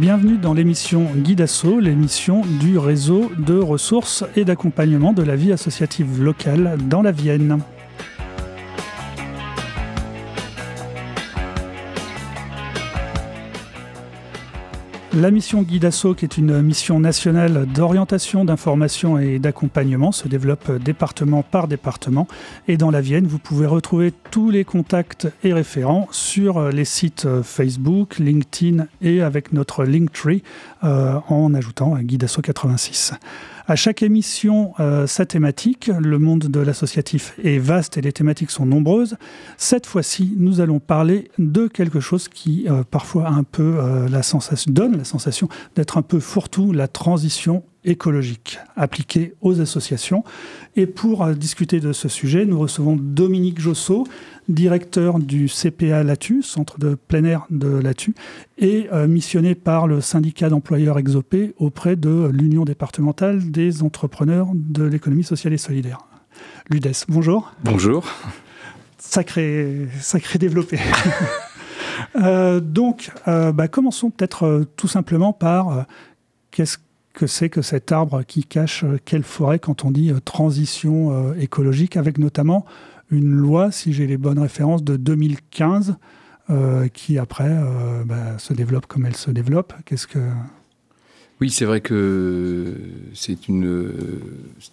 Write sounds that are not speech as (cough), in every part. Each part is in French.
Bienvenue dans l'émission Guidasso, l'émission du réseau de ressources et d'accompagnement de la vie associative locale dans la Vienne. La mission Guidasso, qui est une mission nationale d'orientation, d'information et d'accompagnement, se développe département par département. Et dans la Vienne, vous pouvez retrouver tous les contacts et référents sur les sites Facebook, LinkedIn et avec notre Linktree euh, en ajoutant Guidasso 86. À chaque émission, euh, sa thématique. Le monde de l'associatif est vaste et les thématiques sont nombreuses. Cette fois-ci, nous allons parler de quelque chose qui euh, parfois un peu euh, la sensation, donne la sensation d'être un peu fourre-tout, la transition écologique appliquée aux associations. Et pour discuter de ce sujet, nous recevons Dominique Jossot, directeur du CPA Latu, centre de plein air de Latu, et euh, missionné par le syndicat d'employeurs Exopé auprès de l'Union départementale des entrepreneurs de l'économie sociale et solidaire. L'UDES, bonjour. Bonjour. Sacré, sacré développé. (laughs) Euh, donc, euh, bah, commençons peut-être tout simplement par qu'est-ce que c'est que cet arbre qui cache quelle forêt quand on dit transition écologique, avec notamment une loi, si j'ai les bonnes références, de 2015, euh, qui après euh, bah, se développe comme elle se développe. Qu'est-ce que oui, c'est vrai que c'est une,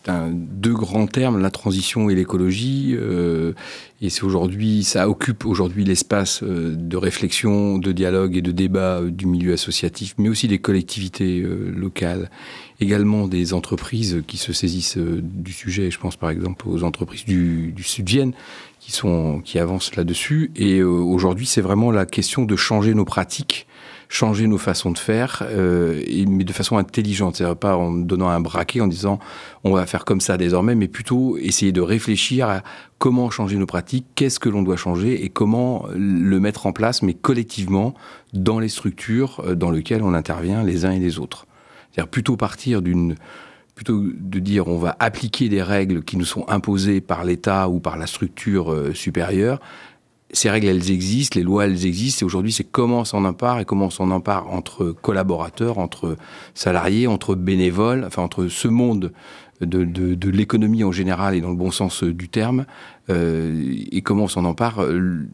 un deux grands termes, la transition et l'écologie, euh, et c'est aujourd'hui, ça occupe aujourd'hui l'espace de réflexion, de dialogue et de débat du milieu associatif, mais aussi des collectivités locales, également des entreprises qui se saisissent du sujet. Je pense par exemple aux entreprises du, du Sud-Vienne qui sont qui avancent là-dessus. Et aujourd'hui, c'est vraiment la question de changer nos pratiques changer nos façons de faire, euh, mais de façon intelligente. C'est-à-dire pas en donnant un braquet en disant on va faire comme ça désormais, mais plutôt essayer de réfléchir à comment changer nos pratiques, qu'est-ce que l'on doit changer et comment le mettre en place, mais collectivement, dans les structures euh, dans lesquelles on intervient les uns et les autres. C'est-à-dire plutôt partir d'une plutôt de dire on va appliquer des règles qui nous sont imposées par l'État ou par la structure euh, supérieure, ces règles, elles existent, les lois, elles existent, et aujourd'hui, c'est comment on s'en empare et comment on s'en empare entre collaborateurs, entre salariés, entre bénévoles, enfin entre ce monde de, de, l'économie en général et dans le bon sens du terme, euh, et comment on s'en empare euh,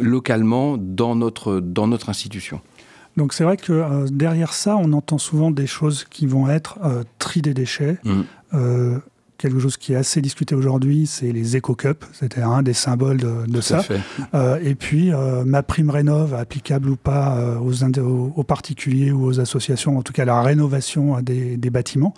localement dans notre, dans notre institution. Donc c'est vrai que euh, derrière ça, on entend souvent des choses qui vont être tri des déchets, mmh quelque chose qui est assez discuté aujourd'hui, c'est les éco-cups. C'était un des symboles de, ça. Euh, et puis, euh, ma prime rénov, applicable ou pas euh, aux, aux, particuliers ou aux associations, en tout cas la rénovation des, des bâtiments.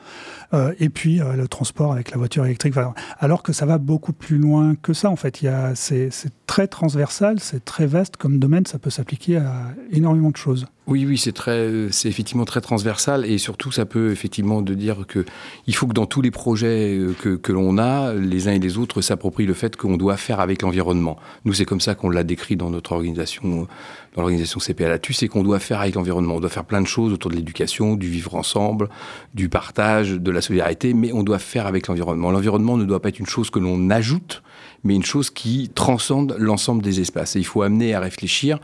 Et puis, le transport avec la voiture électrique. Alors que ça va beaucoup plus loin que ça, en fait. C'est très transversal, c'est très vaste comme domaine, ça peut s'appliquer à énormément de choses. Oui, oui, c'est très, effectivement très transversal et surtout ça peut effectivement de dire que il faut que dans tous les projets euh, que, que l'on a, les uns et les autres s'approprient le fait qu'on doit faire avec l'environnement. Nous, c'est comme ça qu'on l'a décrit dans notre organisation, dans l'organisation CPA Latus, c'est qu'on doit faire avec l'environnement. On doit faire plein de choses autour de l'éducation, du vivre ensemble, du partage, de la solidarité, mais on doit faire avec l'environnement. L'environnement ne doit pas être une chose que l'on ajoute, mais une chose qui transcende l'ensemble des espaces. Et il faut amener à réfléchir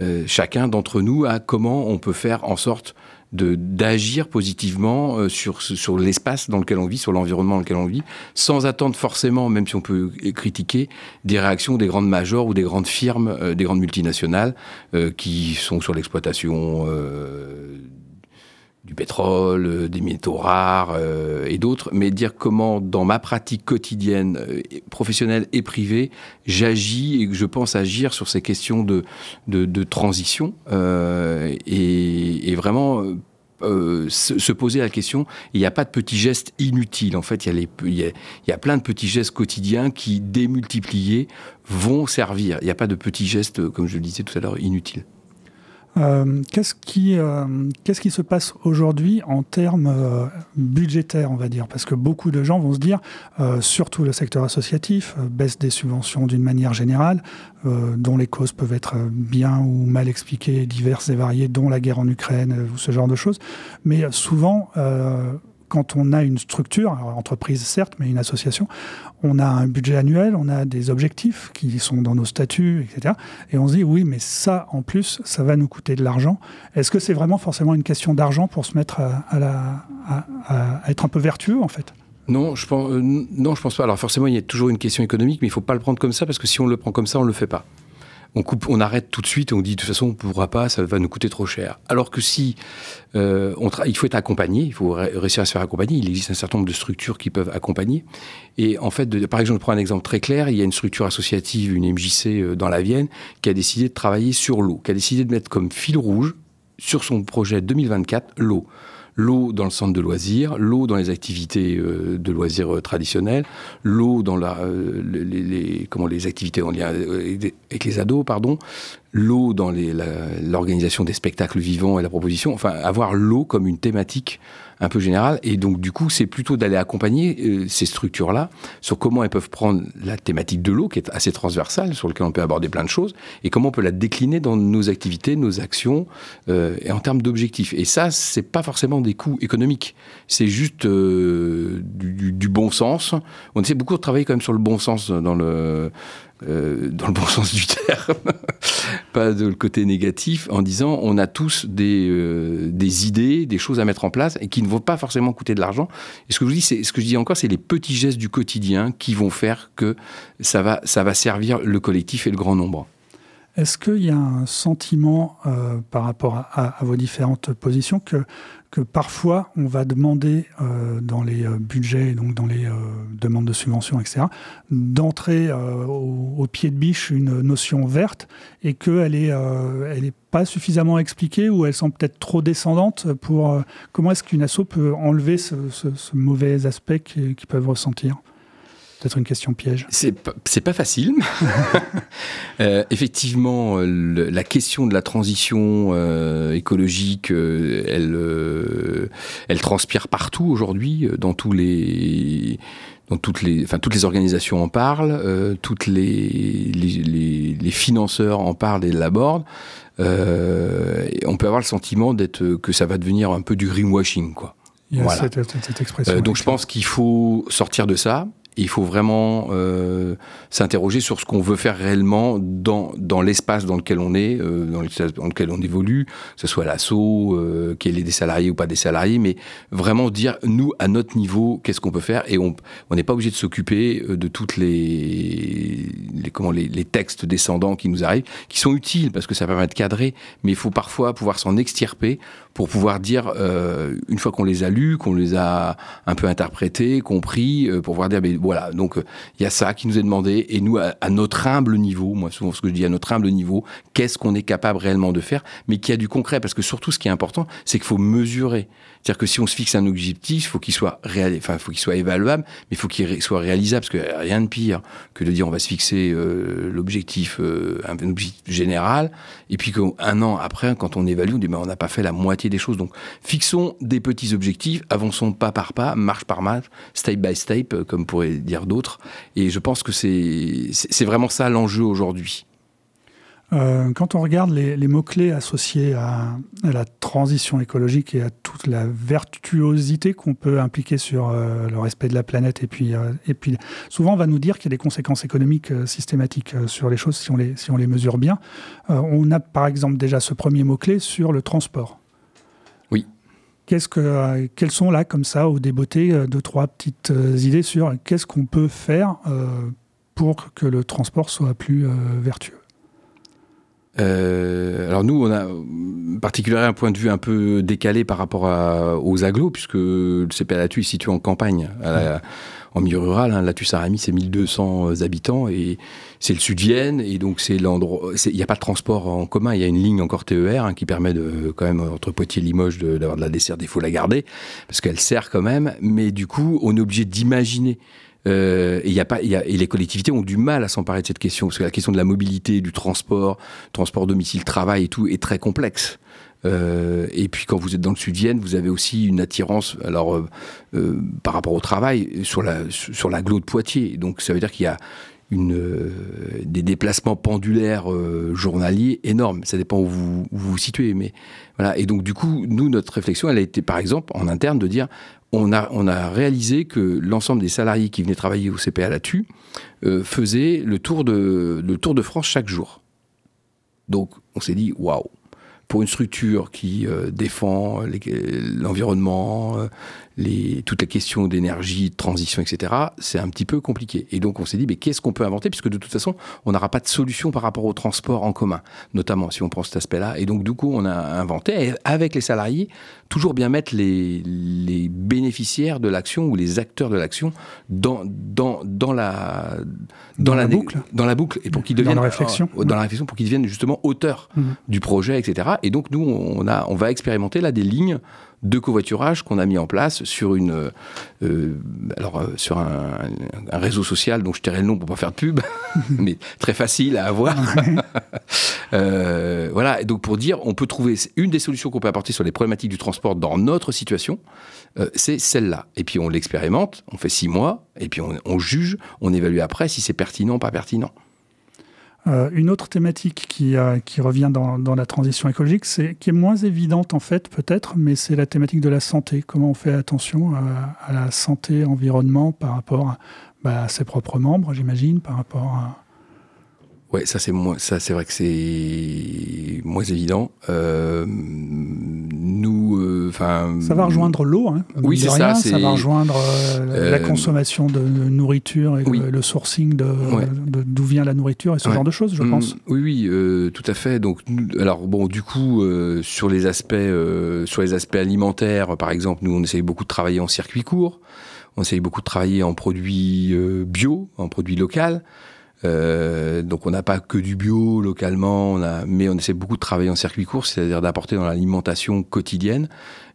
euh, chacun d'entre nous à comment on peut faire en sorte d'agir positivement euh, sur sur l'espace dans lequel on vit, sur l'environnement dans lequel on vit, sans attendre forcément, même si on peut critiquer, des réactions des grandes majors ou des grandes firmes, euh, des grandes multinationales qui sont sur l'exploitation du pétrole, euh, des métaux rares euh, et d'autres, mais dire comment, dans ma pratique quotidienne, euh, professionnelle et privée, j'agis et que je pense agir sur ces questions de, de, transition et, vraiment se, poser la question. Il n'y a pas de petits gestes inutiles. En fait, il y, a il, y a, il y a plein de petits gestes quotidiens qui, démultipliés, vont servir. Il n'y a pas de petits gestes, comme je le disais tout à l'heure, inutiles. Euh, qu'est-ce qui, euh, qu'est-ce qui se passe aujourd'hui en termes euh, budgétaires, on va dire? Parce que beaucoup de gens vont se dire, surtout le secteur associatif, baisse des subventions d'une manière générale, dont les causes peuvent être bien ou mal expliquées, diverses et variées, dont la guerre en Ukraine ou ce genre de choses. Mais souvent, quand on a une structure, entreprise certes, mais une association, on a un budget annuel, on a des objectifs qui sont dans nos statuts, etc. Et on se dit, oui, mais ça, en plus, ça va nous coûter de l'argent. Est-ce que c'est vraiment forcément une question d'argent pour se mettre à, être un peu vertueux, en fait? Non, je pense, euh, non, je pense pas. Alors forcément, il y a toujours une question économique, mais il faut pas le prendre comme ça parce que si on le prend comme ça, on le fait pas on coupe, on arrête tout de suite et on dit de toute façon on pourra pas, ça va nous coûter trop cher. Alors que si euh, il faut être accompagné, il faut réussir à se faire accompagner. Il existe un certain nombre de structures qui peuvent accompagner. Et en fait, par exemple, je prends un exemple très clair. Il y a une structure associative, une MJC euh, dans la Vienne, qui a décidé de travailler sur l'eau, qui a décidé de mettre comme fil rouge sur son projet 2024 l'eau l'eau dans le centre de loisirs, l'eau dans les activités euh, de loisirs euh, traditionnelles, l'eau dans la, euh, les, comment, les activités en lien avec les ados, pardon, l'eau dans l'organisation des spectacles vivants et la proposition, enfin avoir l'eau comme une thématique un peu général. Et donc, du coup, c'est plutôt d'aller accompagner euh, ces structures-là sur comment elles peuvent prendre la thématique de l'eau, qui est assez transversale, sur laquelle on peut aborder plein de choses, et comment on peut la décliner dans nos activités, nos actions, euh, et en termes d'objectifs. Et ça, c'est pas forcément des coûts économiques. C'est juste euh, du, du, bon sens. On essaie beaucoup de travailler quand même sur le bon sens dans le euh, dans le bon (laughs) sens du terme, (laughs) pas de le côté négatif, en disant on a tous des, euh, des idées, des choses à mettre en place et qui ne vont pas forcément coûter de l'argent. Et ce que je dis, ce que je dis encore, c'est les petits gestes du quotidien qui vont faire que ça va, ça va servir le collectif et le grand nombre. Est-ce qu'il y a un sentiment euh, par rapport à, vos différentes positions que, que parfois on va demander euh, dans les euh, budgets, donc dans les demandes de subventions, etc., d'entrer au, pied de biche une notion verte et qu'elle n'est elle est pas suffisamment expliquée ou elle semble peut-être trop descendante pour... comment est-ce qu'une asso peut enlever ce, mauvais aspect qu'ils peuvent ressentir? Peut-être une question piège. C'est pas, pas facile. (laughs) euh, effectivement, la question de la transition euh, écologique, euh, elle, euh, elle transpire partout aujourd'hui, dans tous les dans toutes les, enfin, toutes les organisations en parlent, toutes les, les, les, financeurs en parlent et l'abordent. et on peut avoir le sentiment d'être que ça va devenir un peu du greenwashing, quoi. Il y a cette, cette, expression. donc je pense qu'il faut sortir de ça il faut vraiment euh, s'interroger sur ce qu'on veut faire réellement dans, dans l'espace dans lequel on est, euh, dans, dans, lequel on évolue, que ce soit l'assaut, euh, qu'il y ait des salariés ou pas des salariés, mais vraiment dire, nous, à notre niveau, qu'est-ce qu'on peut faire. Et on n'est pas obligé de s'occuper euh, de toutes les, les, comment, les, les, textes descendants qui nous arrivent, qui sont utiles parce que ça permet de cadrer, mais il faut parfois pouvoir s'en extirper pour pouvoir dire, euh, une fois qu'on les a lus, qu'on les a un peu interprétés, compris, pour pouvoir dire, voilà, donc il y a ça qui nous est demandé, et nous, à, notre humble niveau, moi souvent ce que je dis, à notre humble niveau, qu'est-ce qu'on est capable réellement de faire, mais qui a du concret, parce que surtout ce qui est important, c'est qu'il faut mesurer. C'est-à-dire que si on se fixe un objectif, faut qu'il soit réel, enfin, faut qu'il soit évaluable, mais faut qu'il soit réalisable, parce que rien de pire que de dire on va se fixer euh, l'objectif, euh, objectif général, et puis qu'un an après, quand on évalue, on dit mais on n'a pas fait la moitié des choses. Donc, fixons des petits objectifs, avançons pas par pas, marche par marche, step by step, euh, comme pourraient dire d'autres. Et je pense que c'est c'est vraiment ça l'enjeu aujourd'hui. Euh, quand on regarde les, mots-clés associés à, la transition écologique et à toute la vertuosité qu'on peut impliquer sur euh, le respect de la planète, et puis, euh, et puis souvent on va nous dire qu'il y a des conséquences économiques systématiques sur les choses si on les, si on les mesure bien. on a par exemple déjà ce premier mot-clé sur le transport. Oui. Qu'est-ce que, quelles sont là, comme ça, au débeauté, deux, trois petites idées sur qu'est-ce qu'on peut faire pour que le transport soit plus vertueux? Euh, alors nous, on a particulièrement un point de vue un peu décalé par rapport aux agglos, puisque le CPLATU est situé en campagne, en milieu rural. Hein. Latus Aramis, c'est 1200 habitants et c'est le sud Vienne, et donc c'est l'endroit. Il n'y a pas de transport en commun, il y a une ligne encore TER hein, qui permet de, quand même, entre Poitiers et Limoges, d'avoir de, de, la desserte. Il faut la garder, parce qu'elle sert quand même, mais du coup, on est obligé d'imaginer euh, et, les collectivités ont du mal à s'emparer de cette question, parce que la question de la mobilité, du transport, transport domicile, travail et tout, est très complexe. Euh, et puis quand vous êtes dans le sud Vienne, vous avez aussi une attirance, alors euh, par rapport au travail, sur la sur de Poitiers. Donc ça veut dire qu'il y a des déplacements pendulaires journaliers énormes. Ça dépend où vous, où vous vous situez, mais voilà. Et donc du coup, nous, notre réflexion, elle a été par exemple en interne de dire on a, réalisé que l'ensemble des salariés qui venaient travailler au CPA là-dessus euh, faisaient le tour, de, le tour de France chaque jour. Donc on s'est dit, waouh, pour une structure qui euh, défend l'environnement, euh, les, toutes les questions d'énergie, de transition, etc., c'est un petit peu compliqué. Et donc on s'est dit, mais qu'est-ce qu'on peut inventer? Puisque de toute façon, on n'aura pas de solution par rapport au transport en commun, notamment si on prend cet aspect-là. Et donc du coup, on a inventé, avec les salariés, toujours bien mettre les, les bénéficiaires de l'action ou les acteurs de l'action dans, dans, dans la dans, la, boucle dans la boucle et pour qu'ils deviennent dans la réflexion euh, dans la réflexion pour qu'ils deviennent justement auteurs mmh. du projet etc et donc nous on a on va expérimenter là des lignes de covoiturage qu'on a mis en place sur une euh, alors euh, sur un, réseau social. Dont je tairai le nom pour pas faire de pub (laughs) mais très facile à avoir. (laughs) Euh, voilà. Et donc pour dire on peut trouver une des solutions qu'on peut apporter sur les problématiques du transport dans notre situation c'est celle-là. Et puis on l'expérimente on fait six mois et puis on, on juge on évalue après si c'est pertinent ou pas pertinent euh, une autre thématique qui, euh, revient dans, la transition écologique, c'est qui est moins évidente en fait peut-être, mais c'est la thématique de la santé. Comment on fait attention à, à la santé, environnement par rapport à, bah, à ses propres membres, j'imagine, par rapport à Ouais, ça c'est moins, ça c'est vrai que c'est moins évident. Euh, euh, enfin. ça va rejoindre l'eau, hein, Oui, c'est ça. Ça va rejoindre euh, la consommation de nourriture et le, sourcing de d'où vient la nourriture et ce genre de choses, je mm, pense. Oui, oui, tout à fait. Donc, alors bon, du coup, sur les aspects, sur les aspects alimentaires, par exemple, nous on essaye beaucoup de travailler en circuit court. On essaye beaucoup de travailler en produits bio, en produits locaux. Euh, donc on n'a pas que du bio localement, mais on essaie beaucoup de travailler en circuit court, c'est-à-dire d'apporter dans l'alimentation quotidienne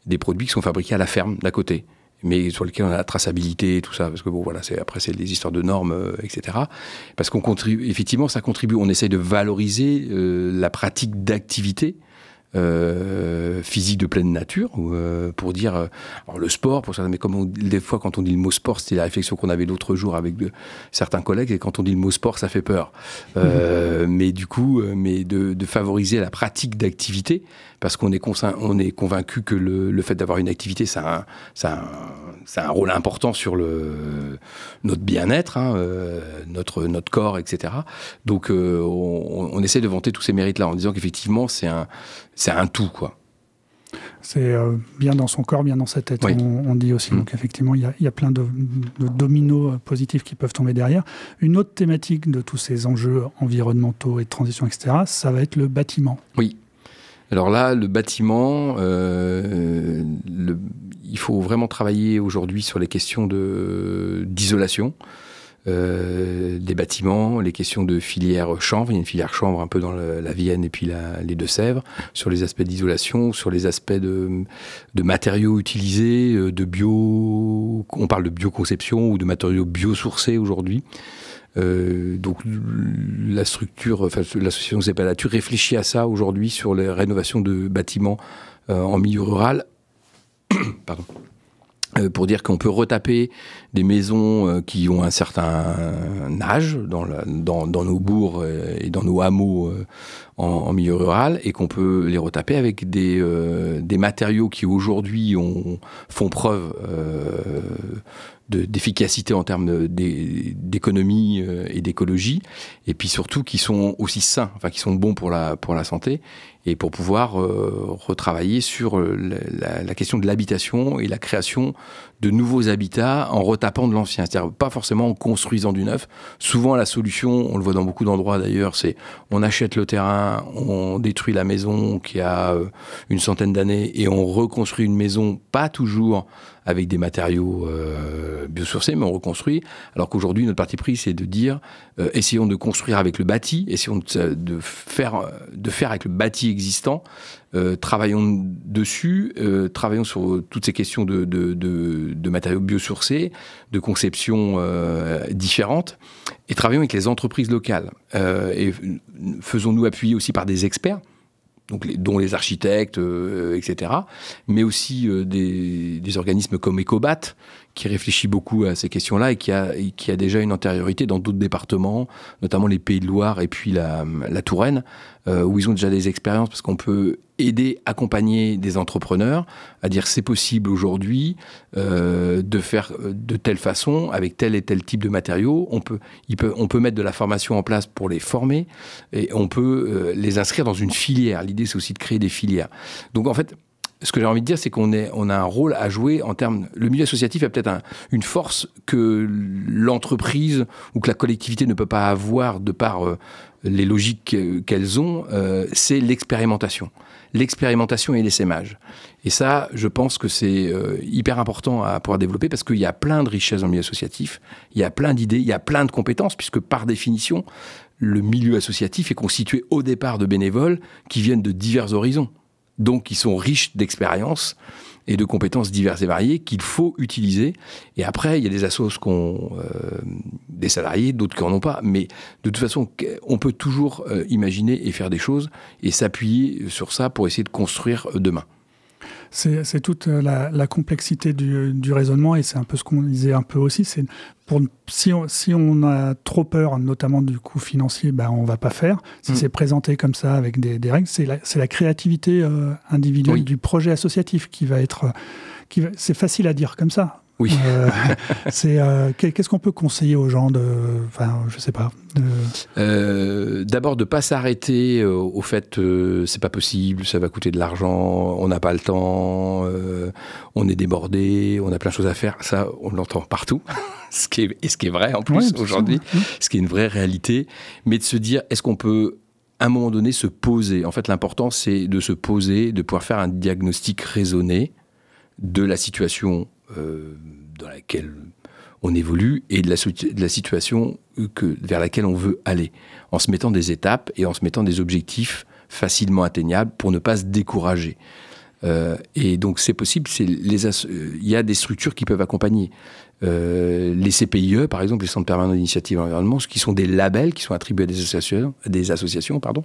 des produits qui sont fabriqués à la ferme d'à côté mais sur lesquels on a la traçabilité et tout ça, parce que bon, voilà, c'est après c'est des histoires de normes, euh, etc. Parce qu'on contribue, effectivement, ça contribue. On essaye de valoriser euh, la pratique d'activité physique de pleine nature, euh, pour dire euh, le sport, pour ça, mais comme on, des fois quand on dit le mot sport, c'était la réflexion qu'on avait l'autre jour avec de, certains collègues, et quand on dit le mot sport, ça fait peur. Euh, mmh. Mais du coup, euh, mais de, de, favoriser la pratique d'activité, parce qu'on est, on est convaincu que le, le fait d'avoir une activité, ça a, un, ça, a un, ça a un rôle important sur le, notre bien-être, hein, notre, notre corps, etc. Donc on, on essaie de vanter tous ces mérites-là en disant qu'effectivement, c'est un c'est un tout, quoi. C'est euh, bien dans son corps, bien dans sa tête, on, dit aussi. Mmh. Donc effectivement, il y, a, plein de, dominos euh, positifs qui peuvent tomber derrière. Une autre thématique de tous ces enjeux environnementaux et de transition, etc., ça va être le bâtiment. Oui. Alors là, le bâtiment, euh, il faut vraiment travailler aujourd'hui sur les questions d'isolation. Euh, des bâtiments, les questions de filière chanvre. Il y a une filière chanvre un peu dans la Vienne et puis la, les Deux-Sèvres, sur les aspects d'isolation, sur les aspects de, matériaux utilisés, euh, de bio. On parle de bioconception ou de matériaux biosourcés aujourd'hui. Euh, donc la structure, enfin, l'association Zépalature réfléchit à ça aujourd'hui sur les rénovations de bâtiments en milieu rural. (coughs) Pardon. Euh, pour dire qu'on peut retaper des maisons euh, qui ont un certain âge dans, nos bourgs euh, et dans nos hameaux en, milieu rural et qu'on peut les retaper avec des, des matériaux qui aujourd'hui font preuve d'efficacité en termes d'économie et d'écologie, et puis surtout qui sont aussi sains, enfin qui sont bons pour la, pour la santé, et pour pouvoir euh, retravailler sur euh, la, la, question de l'habitation et la création de nouveaux habitats en retapant de l'ancien, c'est-à-dire pas forcément en construisant du neuf. Souvent la solution, on le voit dans beaucoup d'endroits d'ailleurs, c'est on achète le terrain, on détruit la maison qui a euh, une centaine d'années et on reconstruit une maison, pas toujours avec des matériaux euh, biosourcés, mais on reconstruit. Alors qu'aujourd'hui, notre parti pris, c'est de dire, euh, essayons de construire avec le bâti, essayons de, de, faire, avec le bâti existant, euh, travaillons dessus, euh, travaillons sur toutes ces questions de, de, matériaux biosourcés, de conceptions euh, différentes, et travaillons avec les entreprises locales. Euh, et faisons-nous appuyer aussi par des experts donc dont les architectes, euh, etc., mais aussi euh, des, des, organismes comme Ecobat, qui réfléchit beaucoup à ces questions-là et qui a, déjà une antériorité dans d'autres départements, notamment les Pays de Loire et puis la, Touraine, euh, où ils ont déjà des expériences parce qu'on peut aider, accompagner des entrepreneurs à dire c'est possible aujourd'hui euh, de faire de telle façon avec tel et tel type de matériaux. On peut, on peut mettre de la formation en place pour les former et on peut euh, les inscrire dans une filière. L'idée c'est aussi de créer des filières. Donc en fait, ce que j'ai envie de dire, c'est qu'on on a un rôle à jouer en termes. Le milieu associatif a peut-être une force que l'entreprise ou que la collectivité ne peut pas avoir de par euh, les logiques qu'elles ont. Euh, c'est l'expérimentation, l'expérimentation et l'essaimage. Et ça, je pense que c'est euh, hyper important à pouvoir développer parce qu'il y a plein de richesses dans le milieu associatif, il y a plein d'idées, il y a plein de compétences, puisque par définition, le milieu associatif est constitué au départ de bénévoles qui viennent de divers horizons donc qui sont riches d'expériences et de compétences diverses et variées qu'il faut utiliser. Et après, il y a des assos qui ont euh, des salariés, d'autres qui n'en ont pas. Mais de toute façon, on peut toujours euh, imaginer et faire des choses et s'appuyer sur ça pour essayer de construire euh, demain. C'est toute la, complexité du, raisonnement et c'est un peu ce qu'on disait un peu aussi. C'est pour si on, si on a trop peur, notamment du coût financier, ben on va pas faire. Si mm. c'est présenté comme ça avec des, règles, c'est la, la, créativité euh, individuelle du projet associatif qui va être. C'est facile à dire comme ça. Oui. Euh, c'est euh, qu'est-ce qu'on peut conseiller aux gens de, enfin, je sais pas. Euh, d'abord de pas s'arrêter au fait c'est pas possible, ça va coûter de l'argent, on n'a pas le temps, on est débordé, on a plein de choses à faire. Ça, on l'entend partout, (laughs) ce qui est et ce qui est vrai en plus aujourd'hui, ce qui est une vraie réalité. Mais de se dire est-ce qu'on peut à un moment donné se poser? En fait, l'important c'est de se poser, de pouvoir faire un diagnostic raisonné de la situation euh, dans laquelle on évolue et de la, situation vers laquelle on veut aller, en se mettant des étapes et en se mettant des objectifs facilement atteignables pour ne pas se décourager. Euh, et donc c'est possible, il y a des structures qui peuvent accompagner. Euh, les CPIE, par exemple, les centres permanents d'initiative environnement, qui sont des labels qui sont attribués à des associations, des associations pardon.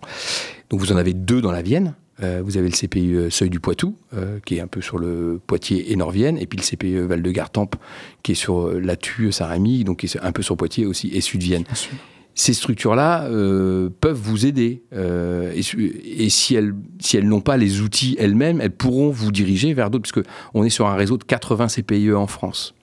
Donc vous en avez deux dans la Vienne, euh, vous avez le CPE euh, Seuil du Poitou, euh, qui est un peu sur le Poitiers et Norvienne, et puis le CPE Val de Gartempe, qui est sur la Tue Saint-Rémy, donc qui est un peu sur Poitiers aussi, et Sud-Vienne. Ces structures-là peuvent vous aider. et, si elles, si elles n'ont pas les outils elles-mêmes, elles pourront vous diriger vers d'autres, parce qu'on est sur un réseau de 80 CPIE en France.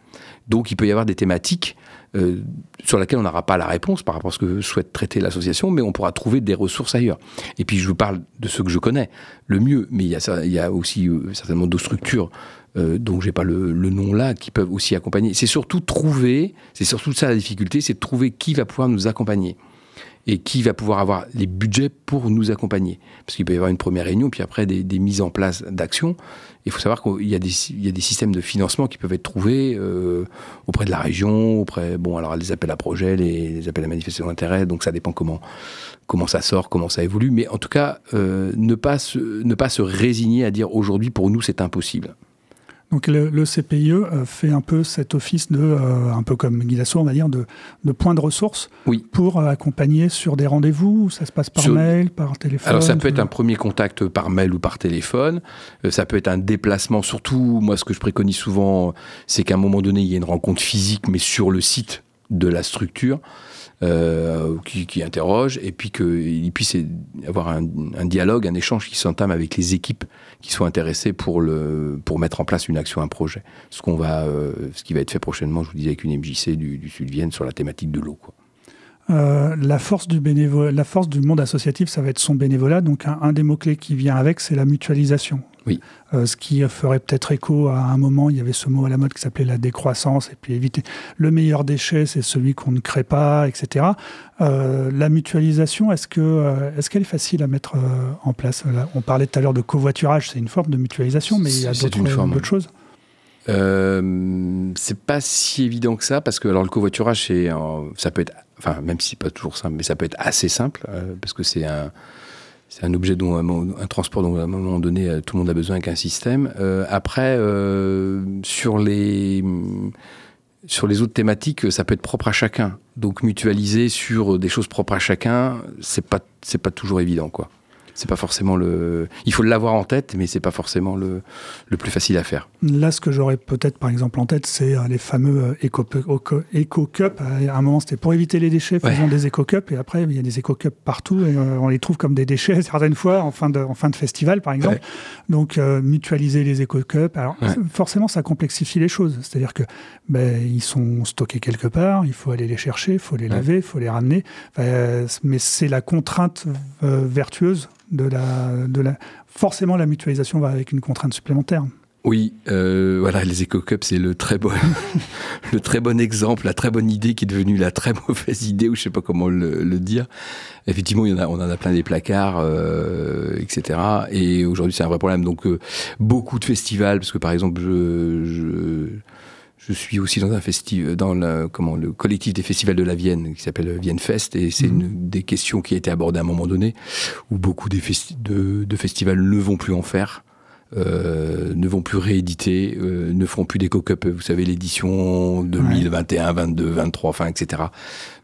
Donc il peut y avoir des thématiques euh, sur laquelle on n'aura pas la réponse par rapport à ce que souhaite traiter l'association, mais on pourra trouver des ressources ailleurs. Et puis je vous parle de ce que je connais le mieux, mais il y a, aussi euh, certainement d'autres structures euh, dont j'ai pas le, le, nom là, qui peuvent aussi accompagner. C'est surtout trouver, c'est surtout ça la difficulté, c'est trouver qui va pouvoir nous accompagner et qui va pouvoir avoir les budgets pour nous accompagner. Parce qu'il peut y avoir une première réunion, puis après des, mises en place d'actions. Il faut savoir qu'il y, a des, systèmes de financement qui peuvent être trouvés euh, auprès de la région, auprès, bon, alors les appels à projets, les, appels à manifestation d'intérêt, donc ça dépend comment, ça sort, comment ça évolue. Mais en tout cas, euh, ne pas se résigner à dire aujourd'hui, pour nous, c'est impossible. Donc le, CPIE euh, fait un peu cet office de, euh, un peu comme Guidasso, on va dire, de, de point de ressources pour euh, accompagner sur des rendez-vous. Ça se passe par mail, par téléphone. Alors ça peut être un premier contact par mail ou par téléphone. ça peut être un déplacement. Surtout, moi, ce que je préconise souvent, c'est qu'à un moment donné, il y ait une rencontre physique, mais sur le site de la structure. Euh, qui, interroge, et puis qu'il puisse avoir un, dialogue, un échange qui s'entame avec les équipes qui sont intéressées pour, le, pour mettre en place une action, un projet. Ce, qu'on va, euh, ce qui va être fait prochainement, je vous disais, avec une MJC du, du Sud-Vienne sur la thématique de l'eau. Euh, la, force du la force du monde associatif, ça va être son bénévolat. Donc, un, des mots-clés qui vient avec, c'est la mutualisation. Oui. Euh, ce qui ferait peut-être écho à un moment, il y avait ce mot à la mode qui s'appelait la décroissance, et puis éviter. Le meilleur déchet, c'est celui qu'on ne crée pas, etc. Euh, la mutualisation, est-ce que est-ce qu'elle est facile à mettre en place? On parlait tout à l'heure de covoiturage, c'est une forme de mutualisation, mais il y a d'autres choses. c'est pas si évident que ça parce que alors le covoiturage c'est ça peut être enfin même si pas toujours simple, mais ça peut être assez simple euh, parce que c'est un c'est un objet dont un, transport dont à un moment donné euh, tout le monde a besoin avec un système. Euh, après sur les sur les autres thématiques, ça peut être propre à chacun. Donc mutualiser sur des choses propres à chacun, c'est pas c'est pas toujours évident quoi. C'est pas forcément le. Il faut l'avoir en tête, mais c'est pas forcément le, le plus facile à faire. Là, ce que j'aurais peut-être par exemple en tête, c'est euh, les fameux éco, éco cup. À un moment, c'était pour éviter les déchets, faisons des éco cups, et après, il y a des éco cups partout, et on les trouve comme des déchets (laughs) certaines fois en fin de, en fin de festival, par exemple. Donc, mutualiser les éco cups. Alors, forcément, ça complexifie les choses. C'est-à-dire que ben, ils sont stockés quelque part, il faut aller les chercher, il faut les laver, il faut les ramener. mais c'est la contrainte vertueuse de la, de la. Forcément, la mutualisation va avec une contrainte supplémentaire. Oui, euh, voilà, les éco-cups, c'est le très bon, (laughs) le très bon exemple, la très bonne idée qui est devenue la très mauvaise idée, ou je sais pas comment le, dire. Effectivement, on en a plein des placards, euh, etc. Et aujourd'hui, c'est un vrai problème. Donc, euh, beaucoup de festivals, parce que par exemple, je je suis aussi dans un festival, dans le, comment, le collectif des festivals de la Vienne qui s'appelle Vienne Fest et c'est mhm. une des questions qui a été abordée à un moment donné où beaucoup des de, de, festivals ne vont plus en faire. Euh, ne vont plus rééditer, euh, ne feront plus des co-cup, vous savez, l'édition 2021, 22, 23, enfin, etc.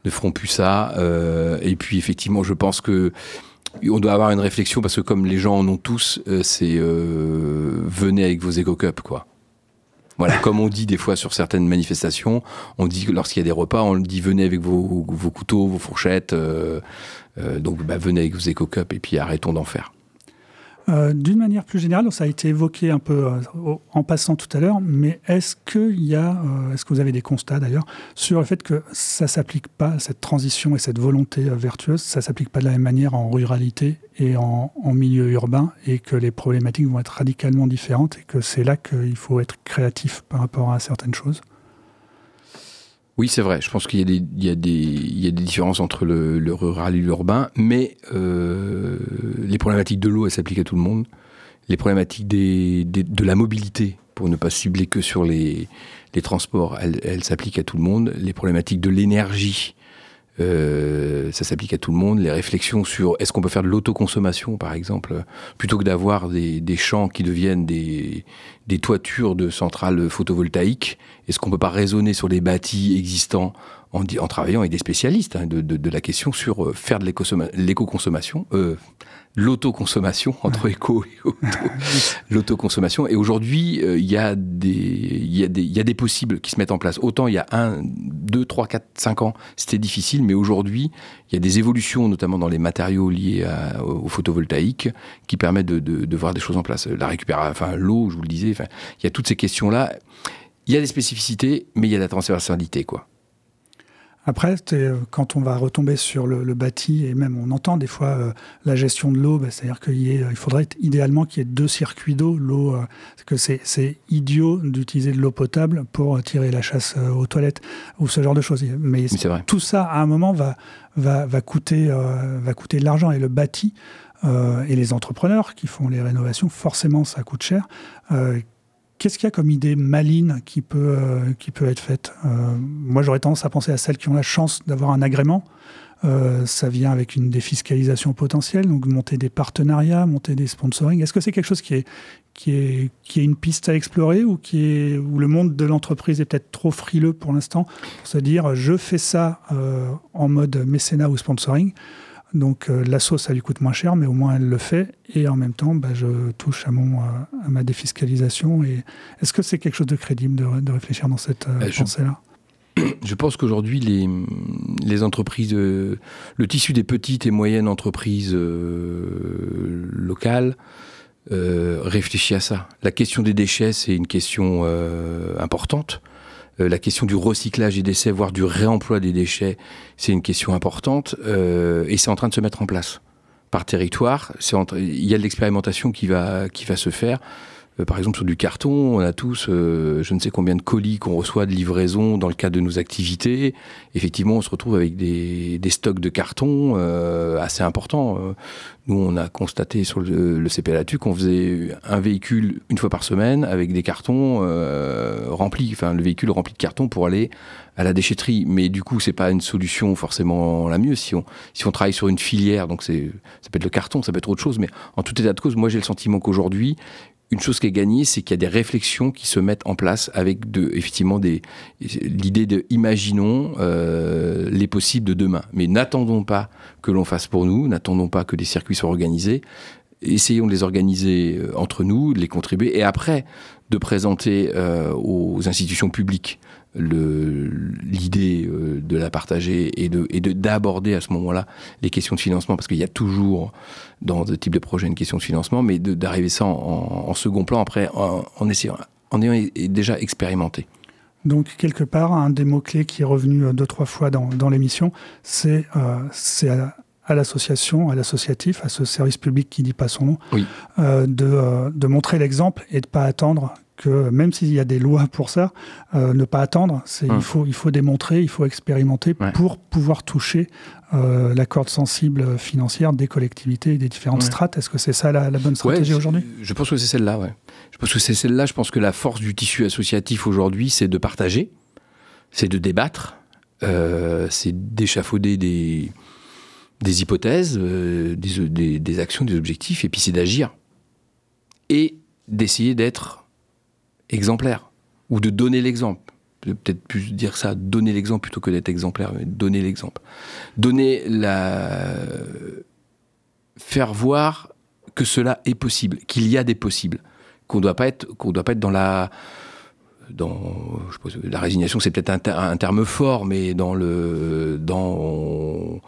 Ne feront plus ça. Euh, et puis, effectivement, je pense que on doit avoir une réflexion parce que comme les gens en ont tous, euh, c'est euh, venez avec vos éco-cups, quoi. Voilà, comme on dit des fois sur certaines manifestations, on dit que lorsqu'il y a des repas, on dit venez avec vos, couteaux, vos fourchettes, euh, euh, donc bah, venez avec vos éco-cups et puis arrêtons d'en faire. Euh, d'une manière plus générale, ça a été évoqué un peu euh, en passant tout à l'heure, mais est-ce qu'il y a, euh, est-ce que vous avez des constats d'ailleurs sur le fait que ça s'applique pas cette transition et cette volonté vertueuse, ça s'applique pas de la même manière en ruralité et en, en, milieu urbain, et que les problématiques vont être radicalement différentes, et que c'est là qu'il faut être créatif par rapport à certaines choses? Oui, c'est vrai. Je pense qu'il y, a des différences entre le, rural et l'urbain, mais euh, les problématiques de l'eau, elles s'appliquent à tout le monde. Les problématiques de la mobilité, pour ne pas cibler que sur les, transports, elles s'appliquent à tout le monde. Les problématiques de l'énergie, euh, ça s'applique à tout le monde. Les réflexions sur est-ce qu'on peut faire de l'autoconsommation, par exemple, plutôt que d'avoir des, champs qui deviennent des, toitures de centrales photovoltaïques, est-ce qu'on peut pas raisonner sur les bâtis existants en, en travaillant avec des spécialistes hein, de, la question sur euh, faire de l'éco-consommation, euh, l'autoconsommation entre éco et auto, (laughs) l'autoconsommation. Et aujourd'hui, euh, il y a des, il y a des, il y a des possibles qui se mettent en place. Autant il y a un, deux, trois, quatre, cinq ans, c'était difficile, mais aujourd'hui, il y a des évolutions, notamment dans les matériaux liés au, photovoltaïque, qui permettent de, de, de, voir des choses en place. La récupération, enfin l'eau, je vous le disais, enfin, il y a toutes ces questions-là. Il y a des spécificités, mais il y a la transversalité, quoi. Après, euh, quand on va retomber sur le, bâti, et même on entend des fois euh, la gestion de l'eau, bah, c'est-à-dire qu'il il faudrait idéalement qu'il y ait deux circuits d'eau. L'eau, euh, que c'est idiot d'utiliser de l'eau potable pour tirer la chasse aux toilettes ou ce genre de choses. Mais, tout ça, à un moment, va, va, va coûter, va coûter de l'argent. Et le bâti et les entrepreneurs qui font les rénovations, forcément, ça coûte cher Qu'est-ce qu'il y a comme idée maligne qui peut, euh, qui peut être faite? Euh, Moi, j'aurais tendance à penser à celles qui ont la chance d'avoir un agrément. Euh, ça vient avec une défiscalisation potentielle, donc monter des partenariats, monter des sponsoring. Est-ce que c'est quelque chose qui est, qui, est, qui est une piste à explorer ou qui est, où le monde de l'entreprise est peut-être trop frileux pour l'instant pour se dire je fais ça en mode mécénat ou sponsoring? Donc euh, la sauce, ça lui coûte moins cher, mais au moins elle le fait. Et en même temps, bah, je touche à, mon, euh, à ma défiscalisation. Et est-ce que c'est quelque chose de crédible de, réfléchir dans cette euh, pensée-là? Je pense qu'aujourd'hui, les, les, entreprises, le tissu des petites et moyennes entreprises locales réfléchit à ça. La question des déchets, c'est une question importante. Euh, la question du recyclage des déchets, voire du réemploi des déchets, c'est une question importante euh, et c'est en train de se mettre en place par territoire. Il y a de l'expérimentation qui va, qui va se faire. Euh, par exemple, sur du carton, on a tous, euh, je ne sais combien de colis qu'on reçoit de livraison dans le cadre de nos activités. Effectivement, on se retrouve avec des, stocks de carton euh, assez importants. Nous, on a constaté sur le, le CPLATU qu'on faisait un véhicule une fois par semaine avec des cartons remplis, enfin le véhicule rempli de cartons pour aller à la déchetterie. Mais du coup, c'est pas une solution forcément la mieux si on, si on travaille sur une filière. Donc ça peut être le carton, ça peut être autre chose. Mais en tout état de cause, moi j'ai le sentiment qu'aujourd'hui, une chose qui est gagnée, c'est qu'il y a des réflexions qui se mettent en place avec effectivement l'idée de imaginons euh, les possibles de demain. Mais n'attendons pas que l'on fasse pour nous, n'attendons pas que des circuits soient organisés. Essayons de les organiser euh, entre nous, de les contribuer, et après de présenter euh, aux institutions publiques l'idée euh, de la partager et de et d'aborder à ce moment-là les questions de financement parce qu'il y a toujours dans ce type de projet une question de financement mais d'arriver ça en, second plan après en, essayant en ayant déjà expérimenté. Donc quelque part un des mots clés qui est revenu euh, deux trois fois dans, dans l'émission c'est euh, à, l'association, à l'associatif, à ce service public qui dit pas son nom, euh, de, de montrer l'exemple et de pas attendre que même s'il y a des lois pour ça, euh, ne pas attendre. Il, hum. faut, il faut démontrer, il faut expérimenter pour pouvoir toucher euh, la corde sensible financière des collectivités et des différentes strates. Est-ce que c'est ça la, bonne stratégie aujourd'hui? Je pense que c'est celle-là, ouais. Je pense que c'est celle-là. Je pense que la force du tissu associatif aujourd'hui, c'est de partager, c'est de débattre, euh, c'est d'échafauder des, des hypothèses, des, des, des actions, des objectifs, et puis c'est d'agir. Et d'essayer d'être exemplaire, ou de donner l'exemple. Peut-être plus dire ça, donner l'exemple plutôt que d'être exemplaire, mais donner l'exemple. Donner la. faire voir que cela est possible, qu'il y a des possibles, qu'on ne doit pas être, qu'on doit pas être dans la. Dans, la résignation, c'est peut-être un, terme fort, mais dans le, dans,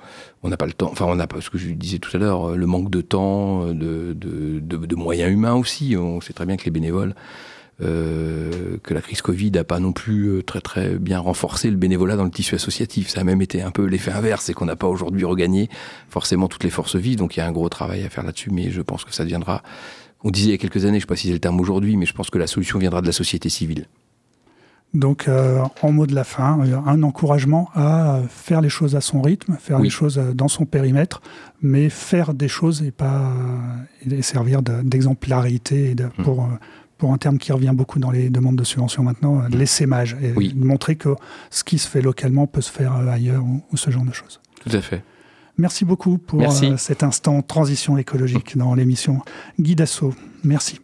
on n'a pas le temps. Enfin, on n'a pas ce que je disais tout à l'heure, le manque de temps, de, de, de moyens humains aussi. On sait très bien que les bénévoles euh, que la crise Covid n'a pas non plus euh, très très bien renforcé le bénévolat dans le tissu associatif. Ça a même été un peu l'effet inverse, c'est qu'on n'a pas aujourd'hui regagné forcément toutes les forces vives. Donc il y a un gros travail à faire là-dessus, mais je pense que ça deviendra. On disait il y a quelques années, je ne sais pas si c'est le terme aujourd'hui, mais je pense que la solution viendra de la société civile. Donc, euh, en mot de la fin, un encouragement à faire les choses à son rythme, faire les choses dans son périmètre, mais faire des choses et pas et servir d'exemplarité mmh. pour pour un terme qui revient beaucoup dans les demandes de subventions maintenant, euh, l'essaimage, et montrer que ce qui se fait localement peut se faire euh, ailleurs ou, ce genre de choses. Tout à fait. Merci beaucoup pour euh, cet instant transition écologique dans l'émission Guy Dassault. Merci.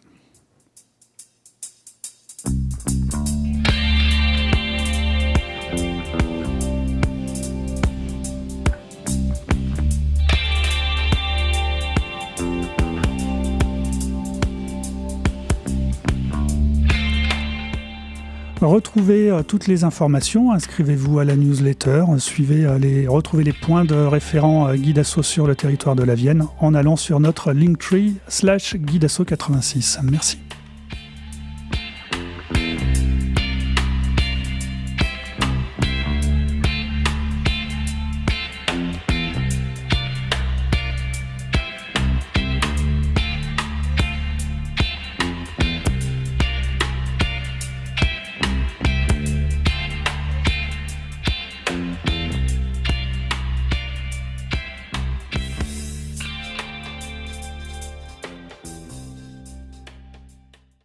Retrouvez euh, toutes les informations, inscrivez-vous à la newsletter, suivez euh, les, retrouvez les points de référent euh, Guidasso sur le territoire de la Vienne en allant sur notre Linktree slash Guidasso86. Merci.